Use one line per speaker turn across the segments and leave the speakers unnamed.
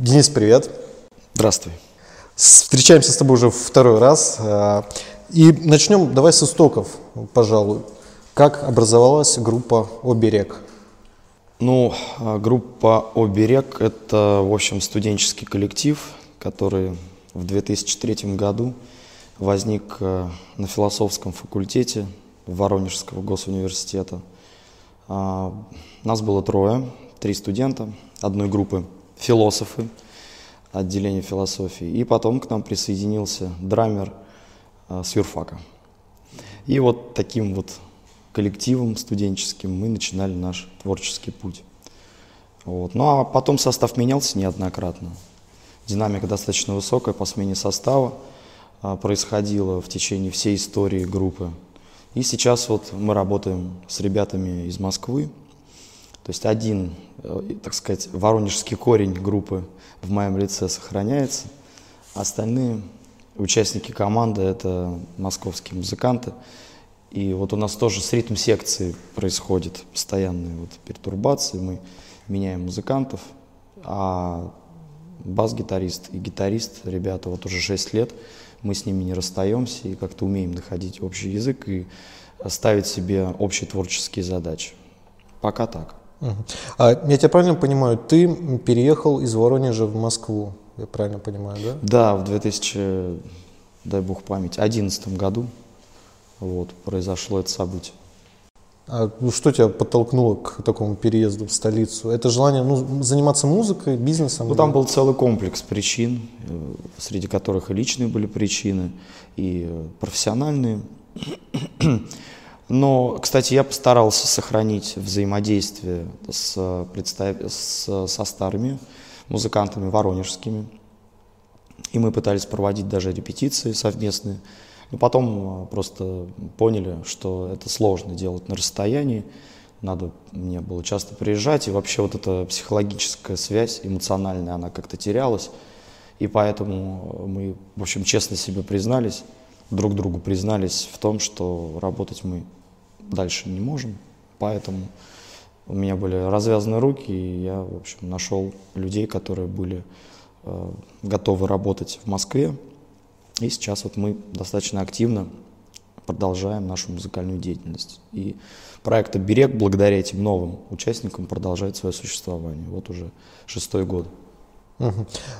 Денис, привет.
Здравствуй.
Встречаемся с тобой уже второй раз. А, и начнем, давай с истоков, пожалуй. Как образовалась группа «Оберег»?
Ну, а, группа «Оберег» — это, в общем, студенческий коллектив, который в 2003 году возник э, на философском факультете Воронежского госуниверситета. А, нас было трое, три студента одной группы философы, отделения философии. И потом к нам присоединился драмер э, с юрфака. И вот таким вот коллективом студенческим мы начинали наш творческий путь. Вот. Ну а потом состав менялся неоднократно. Динамика достаточно высокая по смене состава а, происходила в течение всей истории группы. И сейчас вот мы работаем с ребятами из Москвы. То есть один, э, так сказать, воронежский корень группы в моем лице сохраняется. Остальные участники команды – это московские музыканты. И вот у нас тоже с ритм секции происходит постоянные вот пертурбации. Мы меняем музыкантов, а бас-гитарист и гитарист, ребята, вот уже 6 лет, мы с ними не расстаемся и как-то умеем находить общий язык и ставить себе общие творческие задачи. Пока так.
А, я тебя правильно понимаю, ты переехал из Воронежа в Москву, я правильно понимаю, да?
Да, в 2000, дай бог память, 2011 году вот, произошло это событие.
А ну, что тебя подтолкнуло к такому переезду в столицу? Это желание ну, заниматься музыкой, бизнесом?
Ну, там был целый комплекс причин, э, среди которых и личные были причины, и э, профессиональные. Но, кстати, я постарался сохранить взаимодействие с, представ... с, со старыми музыкантами воронежскими. И мы пытались проводить даже репетиции совместные. Но потом э, просто поняли, что это сложно делать на расстоянии. Надо мне было часто приезжать, и вообще вот эта психологическая связь эмоциональная, она как-то терялась. И поэтому мы, в общем, честно себе признались, друг другу признались в том, что работать мы дальше не можем. Поэтому у меня были развязаны руки, и я, в общем, нашел людей, которые были э, готовы работать в Москве. И сейчас вот мы достаточно активно продолжаем нашу музыкальную деятельность. И проект «Оберег» благодаря этим новым участникам продолжает свое существование. Вот уже шестой год.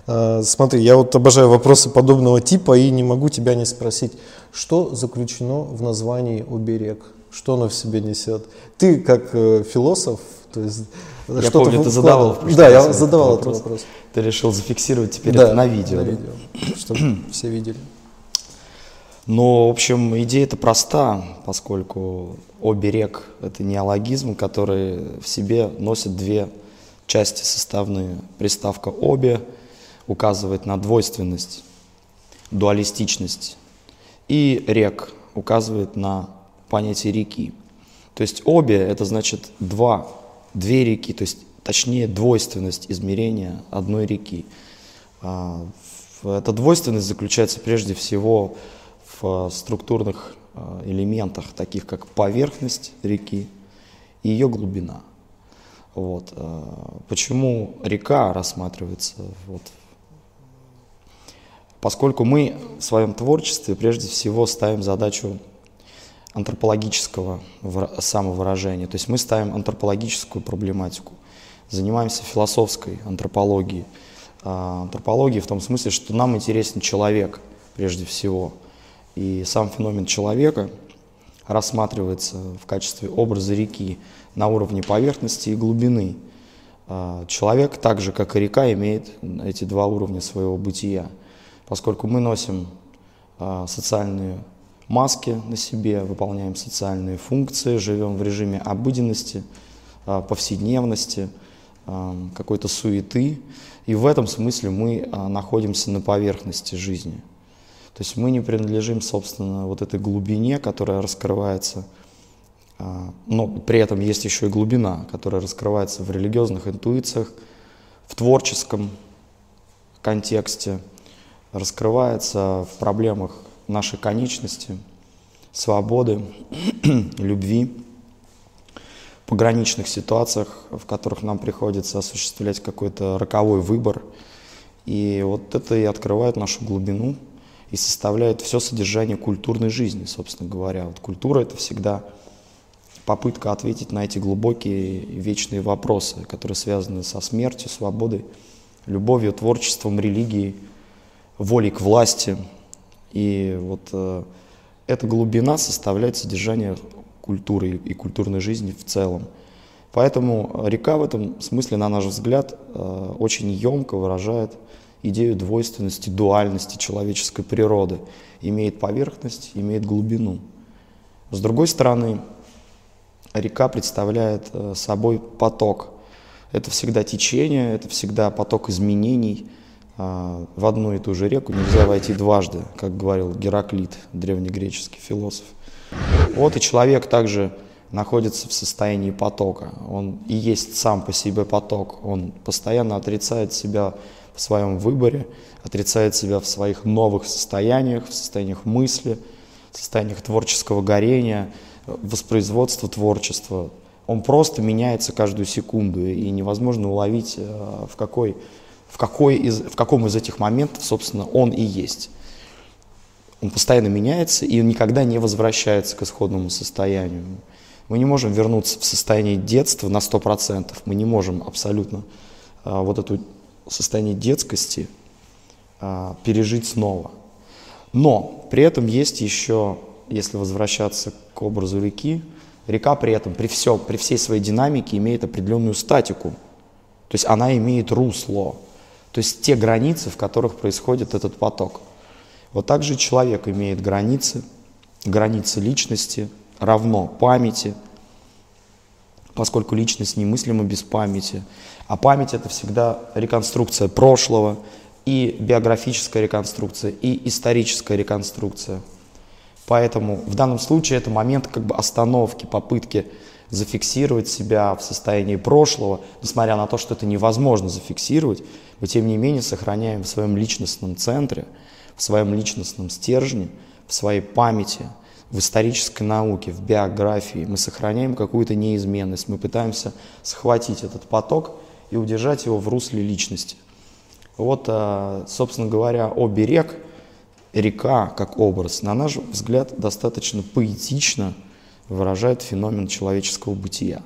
А, смотри, я вот обожаю вопросы подобного типа и не могу тебя не спросить, что заключено в названии «Оберег»? Что оно в себе несет? Ты как э, философ, то есть
я что помню, ты задавал
в Да, я задавал этот вопрос. вопрос.
Ты решил зафиксировать теперь да, это на видео.
на видео, чтобы все видели.
Но, в общем, идея-то проста, поскольку оберег – это неологизм, который в себе носит две части составные. Приставка «обе» указывает на двойственность, дуалистичность, и «рек» указывает на понятие реки. То есть обе – это значит два, две реки, то есть точнее двойственность измерения одной реки. А, эта двойственность заключается прежде всего в структурных а, элементах, таких как поверхность реки и ее глубина. Вот. А, почему река рассматривается? Вот. Поскольку мы в своем творчестве прежде всего ставим задачу антропологического самовыражения. То есть мы ставим антропологическую проблематику, занимаемся философской антропологией. А, антропологией в том смысле, что нам интересен человек прежде всего. И сам феномен человека рассматривается в качестве образа реки на уровне поверхности и глубины. А, человек, так же как и река, имеет эти два уровня своего бытия. Поскольку мы носим а, социальные маски на себе, выполняем социальные функции, живем в режиме обыденности, а, повседневности, а, какой-то суеты. И в этом смысле мы а, находимся на поверхности жизни. То есть мы не принадлежим, собственно, вот этой глубине, которая раскрывается, но при этом есть еще и глубина, которая раскрывается в религиозных интуициях, в творческом контексте, раскрывается в проблемах нашей конечности, свободы, любви, пограничных ситуациях, в которых нам приходится осуществлять какой-то роковой выбор, И вот это и открывает нашу глубину и составляет все содержание культурной жизни, собственно говоря. Вот культура – это всегда попытка ответить на эти глубокие вечные вопросы, которые связаны со смертью, свободой, любовью, творчеством, религией, волей к власти. И вот э, эта глубина составляет содержание культуры и культурной жизни в целом. Поэтому река в этом смысле, на наш взгляд, э, очень емко выражает идею двойственности, дуальности человеческой природы. Имеет поверхность, имеет глубину. С другой стороны, река представляет э, собой поток. Это всегда течение, это всегда поток изменений. А, в одну и ту же реку нельзя войти дважды, как говорил Гераклит, древнегреческий философ. Вот и человек также находится в состоянии потока. Он и есть сам по себе поток. Он постоянно отрицает себя в своем выборе, отрицает себя в своих новых состояниях, в состояниях мысли, в состояниях творческого горения, воспроизводства творчества. Он просто меняется каждую секунду, и невозможно уловить, э, в, какой, в, какой из, в каком из этих моментов, собственно, он и есть. Он постоянно меняется, и никогда не возвращается к исходному состоянию. Мы не можем вернуться в состояние детства на 100%. Мы не можем абсолютно а, вот это состояние детскости а, пережить снова. Но при этом есть еще, если возвращаться к образу реки, река при этом, при, все, при всей своей динамике имеет определенную статику. То есть она имеет русло. То есть те границы, в которых происходит этот поток. Вот так же человек имеет границы, границы личности – равно памяти, поскольку личность немыслима без памяти. А память это всегда реконструкция прошлого, и биографическая реконструкция, и историческая реконструкция. Поэтому в данном случае это момент как бы остановки, попытки зафиксировать себя в состоянии прошлого, несмотря на то, что это невозможно зафиксировать, мы тем не менее сохраняем в своем личностном центре, в своем личностном стержне, в своей памяти – в исторической науке, в биографии мы сохраняем какую-то неизменность, мы пытаемся схватить этот поток и удержать его в русле личности. Вот, а, собственно говоря, о берег, река как образ, на наш взгляд, достаточно поэтично выражает феномен человеческого бытия.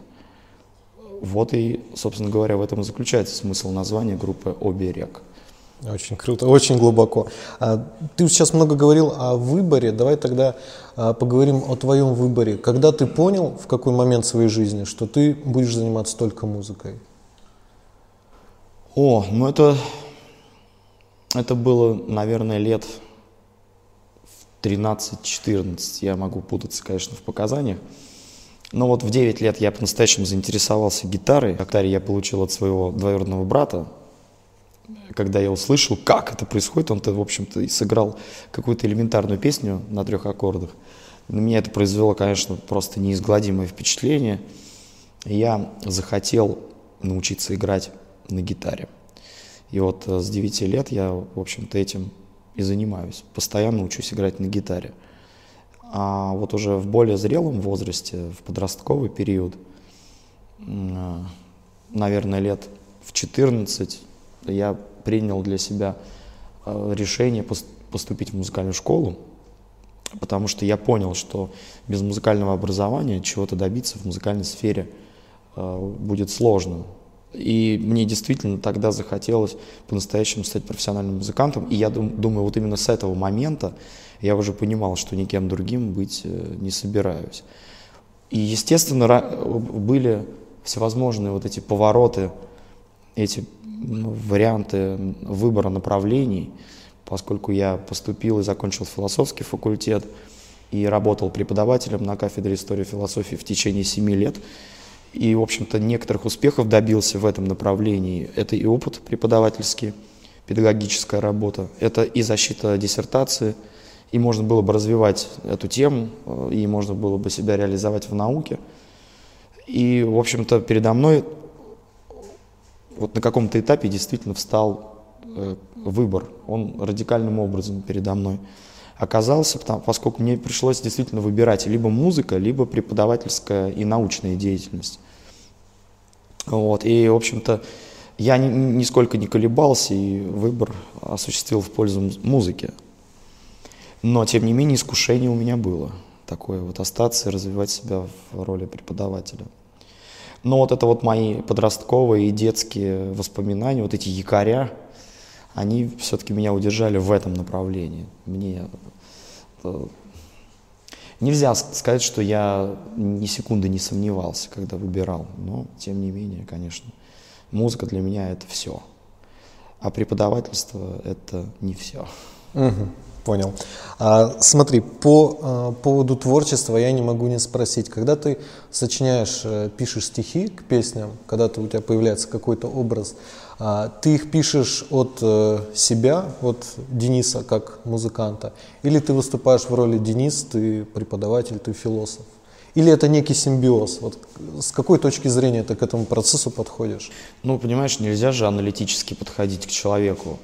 Вот и, собственно говоря, в этом и заключается смысл названия группы «Оберег».
Очень круто, очень глубоко. А, ты сейчас много говорил о выборе. Давай тогда а, поговорим о твоем выборе. Когда ты понял, в какой момент своей жизни, что ты будешь заниматься только музыкой?
О, ну это, это было, наверное, лет 13-14. Я могу путаться, конечно, в показаниях. Но вот в 9 лет я по-настоящему заинтересовался гитарой. Гитаре я получил от своего двоюродного брата, когда я услышал, как это происходит, он-то, в общем-то, и сыграл какую-то элементарную песню на трех аккордах. На меня это произвело, конечно, просто неизгладимое впечатление. Я захотел научиться играть на гитаре. И вот э, с 9 лет я, в общем-то, этим и занимаюсь. Постоянно учусь играть на гитаре. А вот уже в более зрелом возрасте, в подростковый период, наверное, лет в 14 я принял для себя э, решение поступить в музыкальную школу, потому что я понял, что без музыкального образования чего-то добиться в музыкальной сфере э, будет сложно. И мне действительно тогда захотелось по-настоящему стать профессиональным музыкантом. И я думаю, вот именно с этого момента я уже понимал, что никем другим быть э, не собираюсь. И, естественно, были всевозможные вот эти повороты, эти варианты выбора направлений, поскольку я поступил и закончил философский факультет и работал преподавателем на кафедре истории и философии в течение семи лет. И, в общем-то, некоторых успехов добился в этом направлении. Это и опыт преподавательский, педагогическая работа, это и защита диссертации, и можно было бы развивать эту тему, и можно было бы себя реализовать в науке. И, в общем-то, передо мной вот на каком-то этапе действительно встал э, выбор. Он радикальным образом передо мной оказался, потому, поскольку мне пришлось действительно выбирать либо музыка, либо преподавательская и научная деятельность. Вот. И, в общем-то, я ни, нисколько не колебался и выбор осуществил в пользу музыки. Но, тем не менее, искушение у меня было такое вот остаться и развивать себя в роли преподавателя. Но вот это вот мои подростковые и детские воспоминания, вот эти якоря, они все-таки меня удержали в этом направлении. Мне э, нельзя сказать, что я ни секунды не сомневался, когда выбирал, но тем не менее, конечно, музыка для меня это все, а преподавательство это не все.
Угу. Понял. А, смотри, по а, поводу творчества я не могу не спросить. Когда ты сочиняешь, а, пишешь стихи к песням, когда ты, у тебя появляется какой-то образ, а, ты их пишешь от а, себя, от Дениса как музыканта, или ты выступаешь в роли Денис, ты преподаватель, ты философ? Или это некий симбиоз? Вот с какой точки зрения ты к этому процессу подходишь?
Ну, понимаешь, нельзя же аналитически подходить к человеку.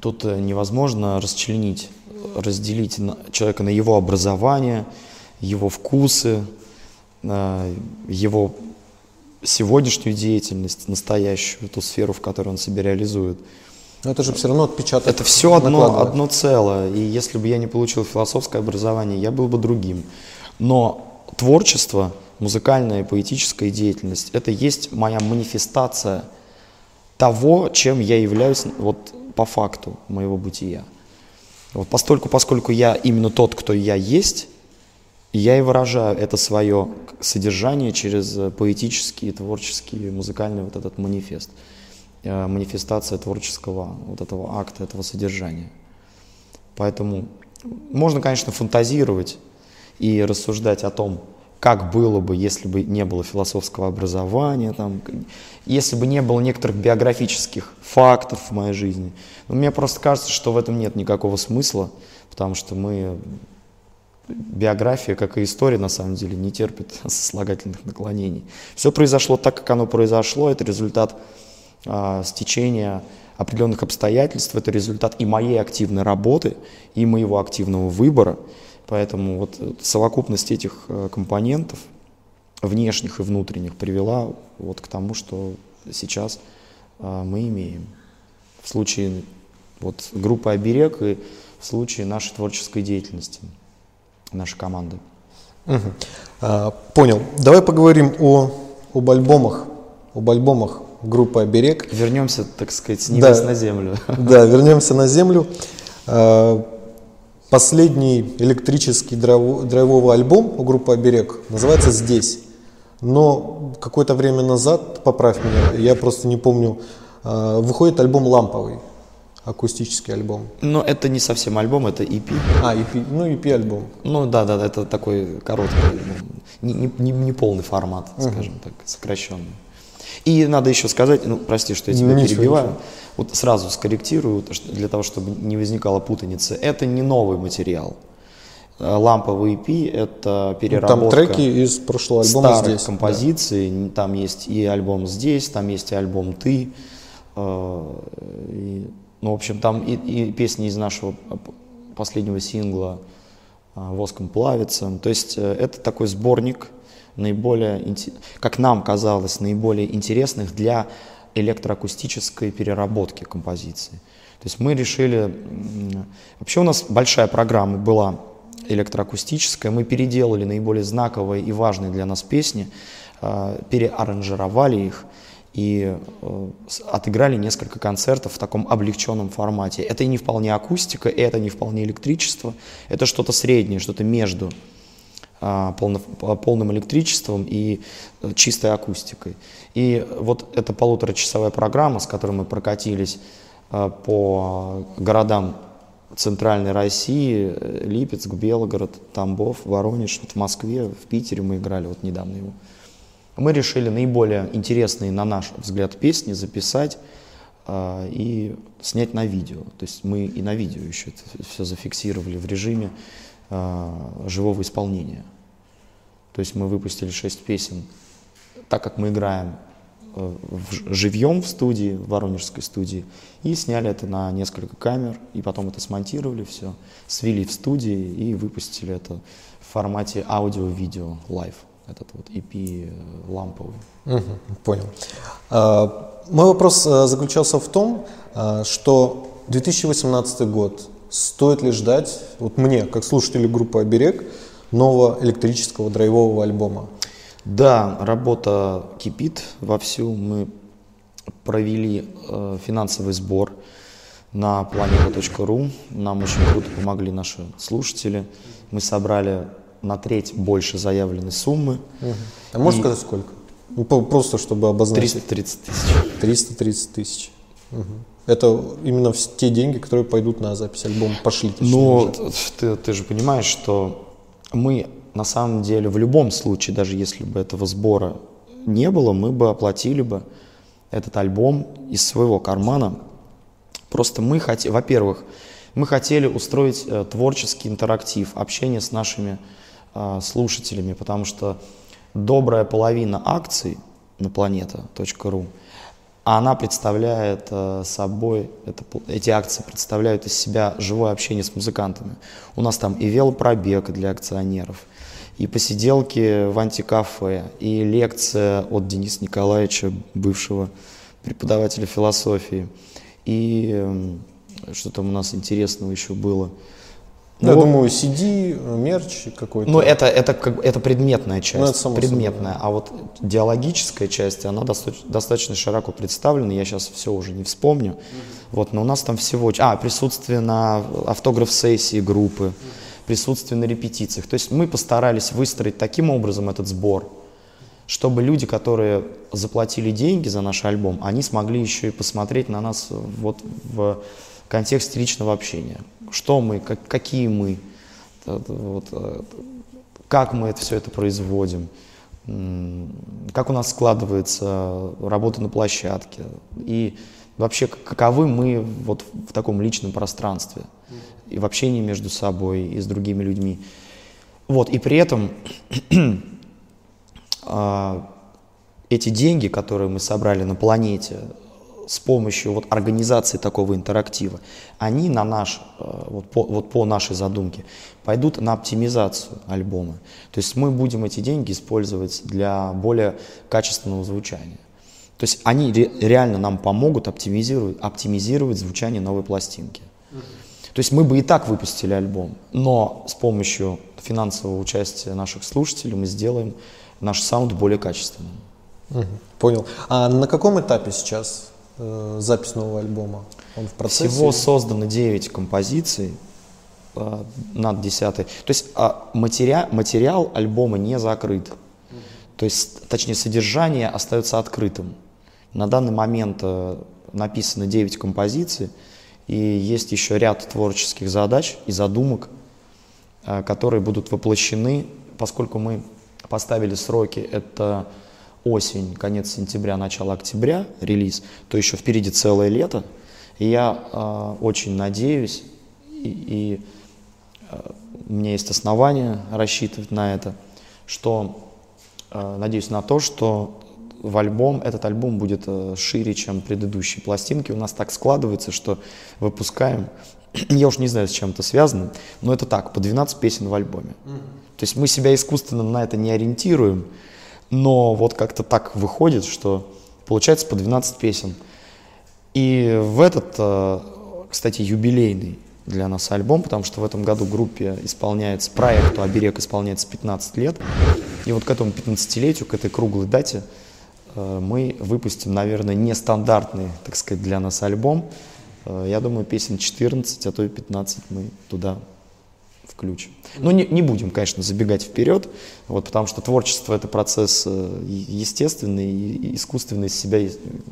Тут э, невозможно расчленить разделить человека на его образование, его вкусы, его сегодняшнюю деятельность, настоящую, ту сферу, в которой он себя реализует.
Но это же все равно отпечаток.
Это все одно, одно целое. И если бы я не получил философское образование, я был бы другим. Но творчество, музыкальная и поэтическая деятельность, это есть моя манифестация того, чем я являюсь вот, по факту моего бытия. Вот постольку, поскольку я именно тот, кто я есть, я и выражаю это свое содержание через поэтический, творческий, музыкальный вот этот манифест, э, манифестация творческого вот этого акта, этого содержания. Поэтому можно, конечно, фантазировать и рассуждать о том, как было бы, если бы не было философского образования, там, если бы не было некоторых биографических фактов в моей жизни. Но мне просто кажется, что в этом нет никакого смысла, потому что мы биография, как и история, на самом деле, не терпит сослагательных наклонений. Все произошло так, как оно произошло, это результат а, стечения определенных обстоятельств, это результат и моей активной работы, и моего активного выбора. Поэтому вот совокупность этих э, компонентов, внешних и внутренних, привела вот к тому, что сейчас э, мы имеем. В случае вот, группы «Оберег» и в случае нашей творческой деятельности, нашей команды.
Угу. А, понял. Давай поговорим о, об альбомах, об альбомах группы «Оберег».
Вернемся, так сказать, с небес да, на землю.
Да, вернемся на землю. А, Последний электрический драйвовый альбом у группы «Оберег» называется «Здесь». Но какое-то время назад, поправь меня, я просто не помню, а, выходит альбом «Ламповый», акустический альбом.
Но это не совсем альбом, это EP.
А, EP, ну EP альбом.
Ну да, да, это такой короткий не, не, не полный формат, скажем uh-huh. так, сокращенный. И надо еще сказать, ну прости, что я тебя ничего, перебиваю. Ничего вот сразу скорректирую, для того, чтобы не возникало путаницы, это не новый материал. Э, ламповый EP – это переработка
Там треки из прошлого альбома
старых
здесь.
композиций. Да. Там есть и альбом «Здесь», там есть и альбом «Ты». Э, и, ну, в общем, там и, и песни из нашего последнего сингла э, «Воском плавится». То есть это такой сборник наиболее, как нам казалось, наиболее интересных для электроакустической переработки композиции. То есть мы решили, вообще у нас большая программа была электроакустическая, мы переделали наиболее знаковые и важные для нас песни, а, переаранжировали их и э, отыграли несколько концертов в таком облегченном формате. Это и не вполне акустика, и это не вполне электричество, это что-то среднее, что-то между полным электричеством и э, чистой акустикой. И вот эта полуторачасовая программа, с которой мы прокатились э, по городам центральной России, э, Липецк, Белгород, Тамбов, Воронеж, вот в Москве, в Питере мы играли вот недавно его. Мы решили наиболее интересные, на наш взгляд, песни записать э, и снять на видео. То есть мы и на видео еще это все зафиксировали в режиме живого исполнения. То есть мы выпустили шесть песен, так как мы играем э, живьем в студии, в воронежской студии, и сняли это на несколько камер, и потом это смонтировали все, свели в студии и выпустили это в формате аудио-видео live этот вот EP э, ламповый.
Угу, понял. А, мой вопрос э, заключался в том, а, что 2018 год, стоит ли ждать, вот мне, как слушателю группы «Оберег», нового электрического драйвового альбома?
Да, работа кипит вовсю. Мы провели э, финансовый сбор на planeta.ru. Нам очень круто помогли наши слушатели. Мы собрали на треть больше заявленной суммы.
Угу. А можешь И... сказать сколько? Ну, просто чтобы обозначить.
330 тысяч.
330 тысяч. Угу. Это именно те деньги, которые пойдут на запись альбома, пошли.
Ну, ты, ты же понимаешь, что мы на самом деле в любом случае, даже если бы этого сбора не было, мы бы оплатили бы этот альбом из своего кармана. Просто мы хотели, во-первых, мы хотели устроить э, творческий интерактив, общение с нашими э, слушателями, потому что добрая половина акций на планета.ру, она представляет э, собой, это, эти акции представляют из себя живое общение с музыкантами. У нас там и велопробег для акционеров, и посиделки в антикафе, и лекция от Дениса Николаевича, бывшего преподавателя философии, и эм, что там у нас интересного еще было.
Ну, Я думаю, CD, мерч какой-то.
Ну, это, это, как, это предметная часть. Ну, это само предметная. Собой, да. А вот диалогическая часть, она достаточно, достаточно широко представлена. Я сейчас все уже не вспомню. Mm-hmm. Вот, но у нас там всего... А, присутствие на автограф-сессии группы. Mm-hmm присутствие на репетициях. То есть мы постарались выстроить таким образом этот сбор, чтобы люди, которые заплатили деньги за наш альбом, они смогли еще и посмотреть на нас вот в контексте личного общения. Что мы, как, какие мы, вот, как мы это все это производим, как у нас складывается работа на площадке и вообще каковы мы вот в таком личном пространстве и в общении между собой и с другими людьми. Вот, и при этом э, эти деньги, которые мы собрали на планете с помощью вот организации такого интерактива, они на наш, э, вот, по, вот по нашей задумке пойдут на оптимизацию альбома. То есть мы будем эти деньги использовать для более качественного звучания. То есть они ре, реально нам помогут оптимизировать, оптимизировать звучание новой пластинки. То есть мы бы и так выпустили альбом, но с помощью финансового участия наших слушателей мы сделаем наш саунд более качественным.
Понял. А на каком этапе сейчас э, запись нового альбома?
Он в процессе? Всего создано 9 композиций э, над 10. То есть э, материал, материал альбома не закрыт. То есть, точнее, содержание остается открытым. На данный момент э, написано 9 композиций. И есть еще ряд творческих задач и задумок, э, которые будут воплощены, поскольку мы поставили сроки, это осень, конец сентября, начало октября, релиз, то еще впереди целое лето. И я э, очень надеюсь, и, и э, у меня есть основания рассчитывать на это, что э, надеюсь на то, что в альбом, этот альбом будет э, шире, чем предыдущие пластинки. У нас так складывается, что выпускаем, я уж не знаю, с чем это связано, но это так, по 12 песен в альбоме. То есть мы себя искусственно на это не ориентируем, но вот как-то так выходит, что получается по 12 песен. И в этот, э, кстати, юбилейный для нас альбом, потому что в этом году группе исполняется, проекту «Оберег» исполняется 15 лет. И вот к этому 15-летию, к этой круглой дате Э, мы выпустим, наверное, нестандартный, так сказать, для нас альбом. Э, я думаю, песен 14, а то и 15 мы туда включим. Но не, не будем, конечно, забегать вперед, вот, потому что творчество это процесс э, естественный, и искусственный из себя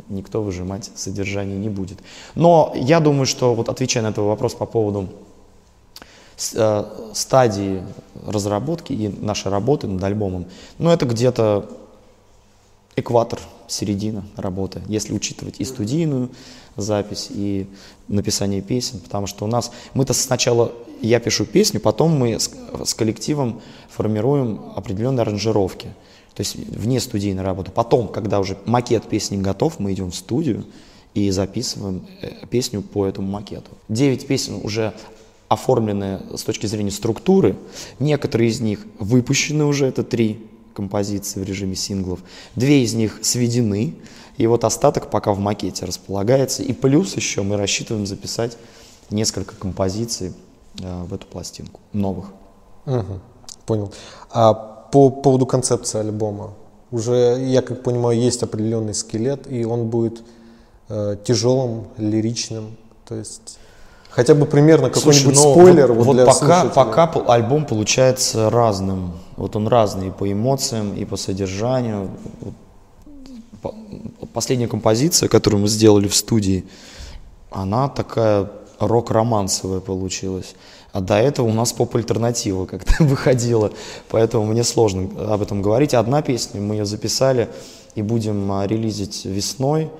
никто выжимать содержание не будет. Но я думаю, что вот отвечая на этот вопрос по поводу стадии разработки и нашей работы над альбомом, ну это где-то экватор, середина работы, если учитывать и студийную запись, и написание песен, потому что у нас, мы-то сначала, я пишу песню, потом мы с, с коллективом формируем определенные аранжировки, то есть вне студийной работы. Потом, когда уже макет песни готов, мы идем в студию и записываем э, песню по этому макету. Девять песен уже оформлены с точки зрения структуры, некоторые из них выпущены уже, это три композиций в режиме синглов. Две из них сведены, и вот остаток пока в макете располагается. И плюс еще мы рассчитываем записать несколько композиций э, в эту пластинку, новых.
Угу, понял. А по поводу концепции альбома, уже, я как понимаю, есть определенный скелет, и он будет э, тяжелым, лиричным, то есть хотя бы примерно какой-нибудь
ну,
спойлер.
Вот, вот, вот пока, пока альбом получается разным, вот он разный и по эмоциям, и по содержанию. Последняя композиция, которую мы сделали в студии, она такая рок-романсовая получилась. А до этого у нас поп-альтернатива как-то выходила, поэтому мне сложно об этом говорить. Одна песня, мы ее записали и будем а, релизить весной,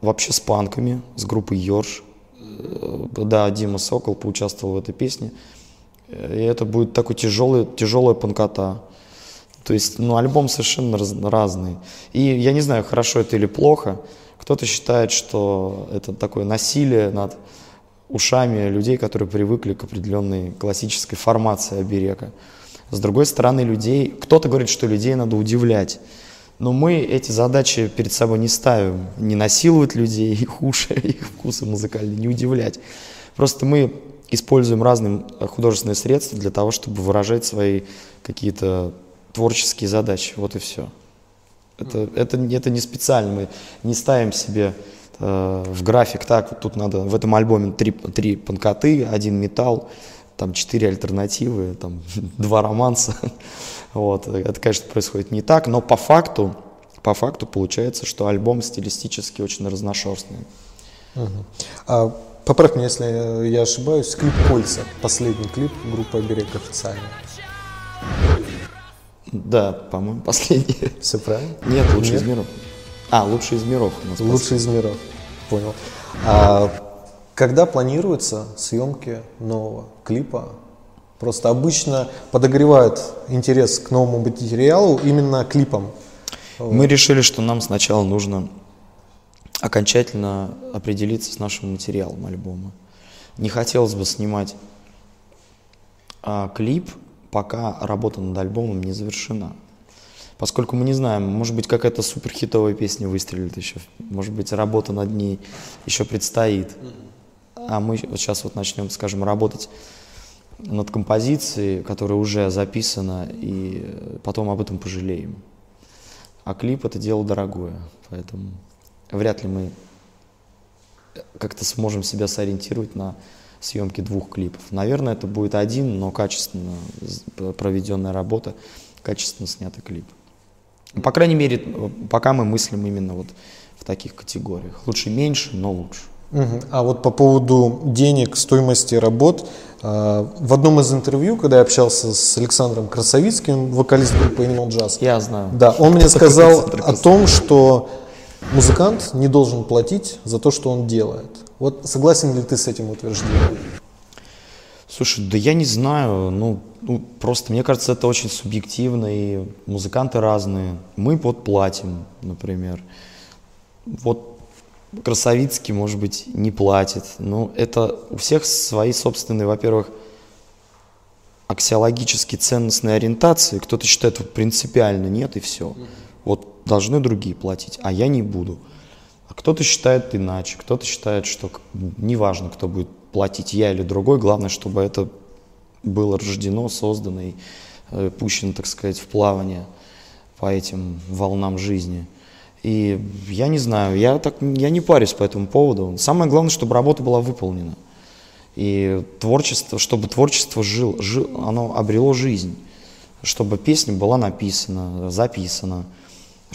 вообще с панками, с группой Йорш. Э, да, Дима Сокол поучаствовал в этой песне. И это будет такой тяжелый, тяжелая панкота. То есть, ну, альбом совершенно раз, разный. И я не знаю, хорошо это или плохо. Кто-то считает, что это такое насилие над ушами людей, которые привыкли к определенной классической формации оберега. С другой стороны, людей, кто-то говорит, что людей надо удивлять. Но мы эти задачи перед собой не ставим. Не насиловать людей, их уши, их вкусы музыкальные, не удивлять. Просто мы используем разные художественные средства для того, чтобы выражать свои какие-то творческие задачи. Вот и все. Это, это, это не специально. Мы не ставим себе Э, в график так, вот тут надо, в этом альбоме три, три панкоты, один металл, там четыре альтернативы, там два романса. Вот. Это, конечно, происходит не так, но по факту, по факту получается, что альбом стилистически очень разношерстный.
Угу. А, поправь меня, если я ошибаюсь, клип «Кольца», последний клип группы «Оберег» официальный.
Да, по-моему, последний.
Все правильно?
Нет, лучше Нет? из миров. А, лучший из миров.
Лучший из миров, понял. А, когда планируются съемки нового клипа? Просто обычно подогревают интерес к новому материалу именно клипом.
Мы решили, что нам сначала нужно окончательно определиться с нашим материалом альбома. Не хотелось бы снимать а, клип, пока работа над альбомом не завершена поскольку мы не знаем, может быть, какая-то суперхитовая песня выстрелит еще, может быть, работа над ней еще предстоит. А мы вот сейчас вот начнем, скажем, работать над композицией, которая уже записана, и потом об этом пожалеем. А клип это дело дорогое, поэтому вряд ли мы как-то сможем себя сориентировать на съемки двух клипов. Наверное, это будет один, но качественно проведенная работа, качественно снятый клип. По крайней мере, пока мы мыслим именно вот в таких категориях. Лучше меньше, но лучше.
Угу. А вот по поводу денег, стоимости работ, а, в одном из интервью, когда я общался с Александром Красовицким, вокалист группы Animal Jazz,
я знаю.
Да, он мне сказал о том, что музыкант не должен платить за то, что он делает. Вот согласен ли ты с этим утверждением?
Слушай, да я не знаю, ну, ну просто мне кажется, это очень субъективно, и музыканты разные. Мы вот платим, например. Вот Красовицкий, может быть, не платит. Но это у всех свои собственные, во-первых, аксиологические ценностные ориентации. Кто-то считает, принципиально нет, и все. Вот должны другие платить, а я не буду. А кто-то считает иначе, кто-то считает, что неважно, кто будет платить я или другой, главное, чтобы это было рождено, создано и э, пущено, так сказать, в плавание по этим волнам жизни. И я не знаю, я, так, я не парюсь по этому поводу. Самое главное, чтобы работа была выполнена. И творчество, чтобы творчество жил, жил, оно обрело жизнь. Чтобы песня была написана, записана,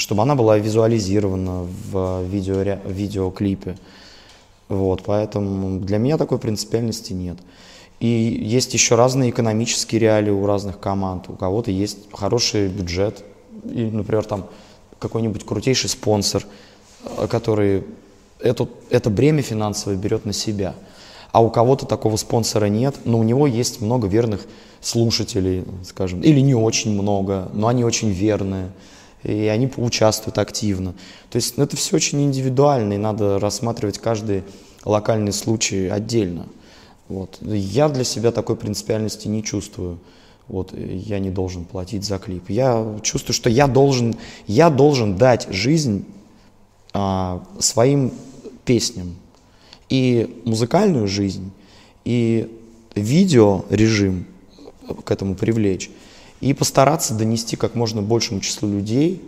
чтобы она была визуализирована в видео, видеоклипе. Вот, поэтому для меня такой принципиальности нет. И есть еще разные экономические реалии у разных команд. У кого-то есть хороший бюджет, и, например, там какой-нибудь крутейший спонсор, э, который эту, это бремя финансовое берет на себя. А у кого-то такого спонсора нет, но у него есть много верных слушателей, скажем, или не очень много, но они очень верные и они участвуют активно. То есть ну, это все очень индивидуально, и надо рассматривать каждый локальный случай отдельно. Вот. Я для себя такой принципиальности не чувствую. вот я не должен платить за клип. Я чувствую, что я должен, я должен дать жизнь а, своим песням. И музыкальную жизнь, и видео режим к этому привлечь. И постараться донести как можно большему числу людей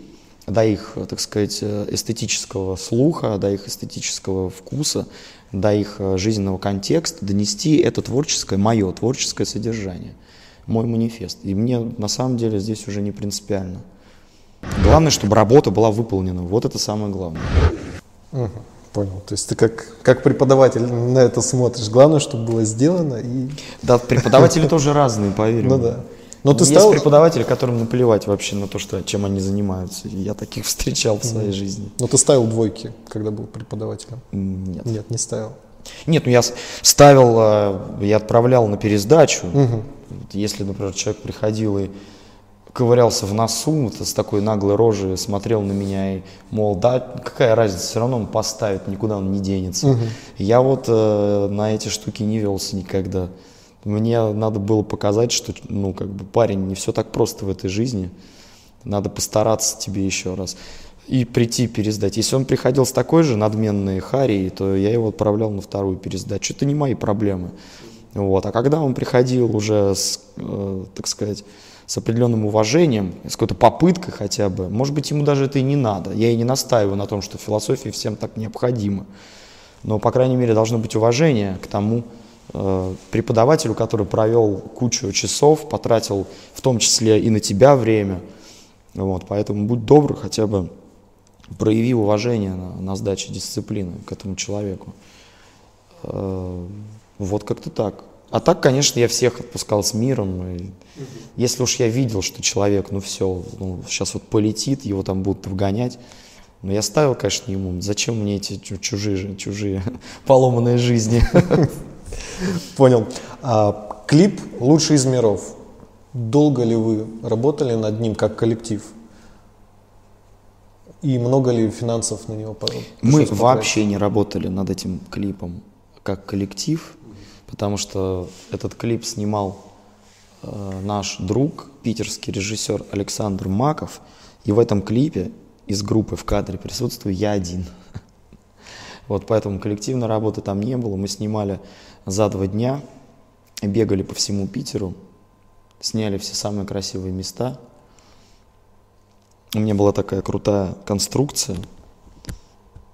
до их, так сказать, эстетического слуха, до их эстетического вкуса, до их жизненного контекста, донести это творческое, мое творческое содержание, мой манифест. И мне на самом деле здесь уже не принципиально. Главное, чтобы работа была выполнена. Вот это самое главное.
Угу, понял. То есть ты как, как преподаватель на это смотришь. Главное, чтобы было сделано и...
Да, преподаватели тоже разные, поверь
Ну да. Но ты
Есть
ставил...
преподаватели, которым наплевать вообще на то, что, чем они занимаются. Я таких встречал в своей жизни.
Но ты ставил двойки, когда был преподавателем?
Нет.
Нет, не ставил.
Нет, ну я ставил, э, я отправлял на пересдачу. Вот Если, например, человек приходил и ковырялся в носу вот с такой наглой рожей, смотрел на меня и, мол, да, какая разница, все равно он поставит, никуда он не денется. Я вот э, на эти штуки не велся никогда. Мне надо было показать, что, ну, как бы, парень, не все так просто в этой жизни. Надо постараться тебе еще раз. И прийти пересдать. Если он приходил с такой же надменной харией, то я его отправлял на вторую пересдачу. Это не мои проблемы. Вот. А когда он приходил уже с, э, так сказать, с определенным уважением, с какой-то попыткой хотя бы, может быть, ему даже это и не надо. Я и не настаиваю на том, что философия всем так необходима. Но, по крайней мере, должно быть уважение к тому преподавателю, который провел кучу часов, потратил в том числе и на тебя время. Вот, поэтому будь добр, хотя бы прояви уважение на, на сдаче дисциплины к этому человеку. Э, Вот как-то так. А так, конечно, я всех отпускал с миром. И если уж я видел, что человек, ну все, ну, сейчас вот полетит, его там будут вгонять, но я ставил, конечно, ему, зачем мне эти чу- чужие, чужие поломанные жизни.
Понял. А, клип «Лучший из миров». Долго ли вы работали над ним как коллектив? И много ли финансов на него
Мы
пришлось потратить?
вообще не работали над этим клипом как коллектив, потому что этот клип снимал э, наш друг, питерский режиссер Александр Маков, и в этом клипе из группы в кадре присутствую я один. Вот поэтому коллективной работы там не было. Мы снимали за два дня, бегали по всему Питеру, сняли все самые красивые места. У меня была такая крутая конструкция,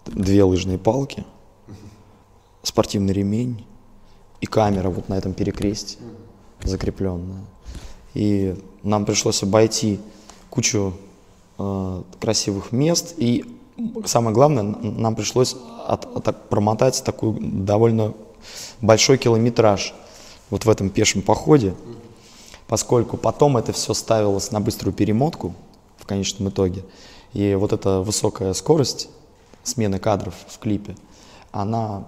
две лыжные палки, спортивный ремень и камера вот на этом перекресте закрепленная. И нам пришлось обойти кучу э, красивых мест, и самое главное, нам пришлось от- от- промотать такой довольно большой километраж вот в этом пешем походе, поскольку потом это все ставилось на быструю перемотку в конечном итоге. И вот эта высокая скорость смены кадров в клипе, она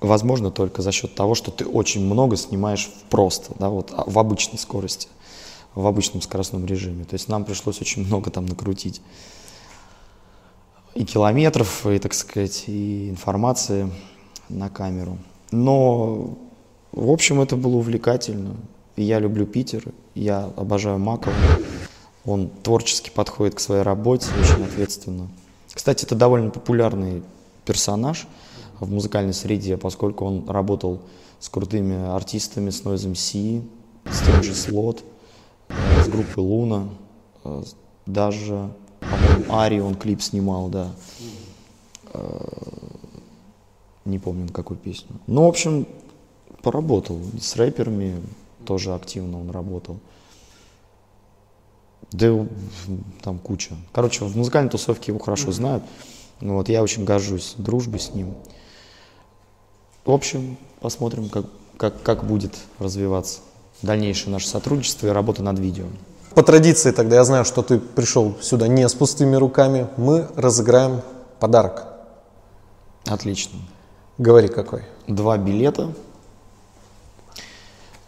возможна только за счет того, что ты очень много снимаешь просто, да, вот а, в обычной скорости, в обычном скоростном режиме. То есть нам пришлось очень много там накрутить и километров, и, так сказать, и информации на камеру. Но, в общем, это было увлекательно. И я люблю Питер, я обожаю Макова. Он творчески подходит к своей работе, очень ответственно. Кстати, это довольно популярный персонаж в музыкальной среде, поскольку он работал с крутыми артистами, с Noise MC, с тем же Слот, э, с группой Луна, э, даже, по-моему, Ари он клип снимал, да. Не помню, какую песню. Ну, в общем, поработал. С рэперами тоже активно он работал. Да там куча. Короче, в музыкальной тусовке его хорошо знают. Ну Вот, я очень горжусь дружбой с ним. В общем, посмотрим, как, как, как будет развиваться дальнейшее наше сотрудничество и работа над видео.
По традиции тогда, я знаю, что ты пришел сюда не с пустыми руками, мы разыграем подарок.
Отлично.
Говори какой.
Два билета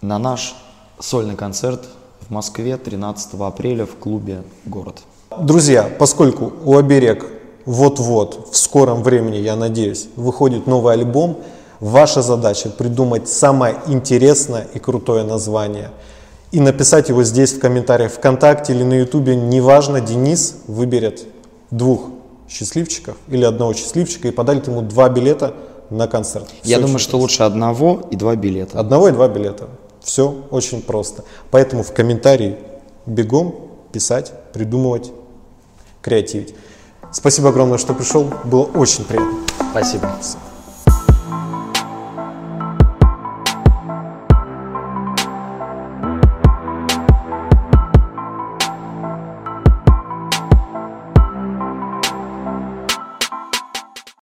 на наш сольный концерт в Москве 13 апреля в клубе «Город».
Друзья, поскольку у Оберег вот-вот, в скором времени, я надеюсь, выходит новый альбом, ваша задача придумать самое интересное и крутое название. и написать его здесь в комментариях ВКонтакте или на Ютубе, неважно, Денис выберет двух счастливчиков или одного счастливчика и подарит ему два билета на концерт.
Я думаю, что лучше одного и два билета.
Одного и два билета. Все очень просто. Поэтому в комментарии бегом писать, придумывать, креативить. Спасибо огромное, что пришел. Было очень приятно.
Спасибо.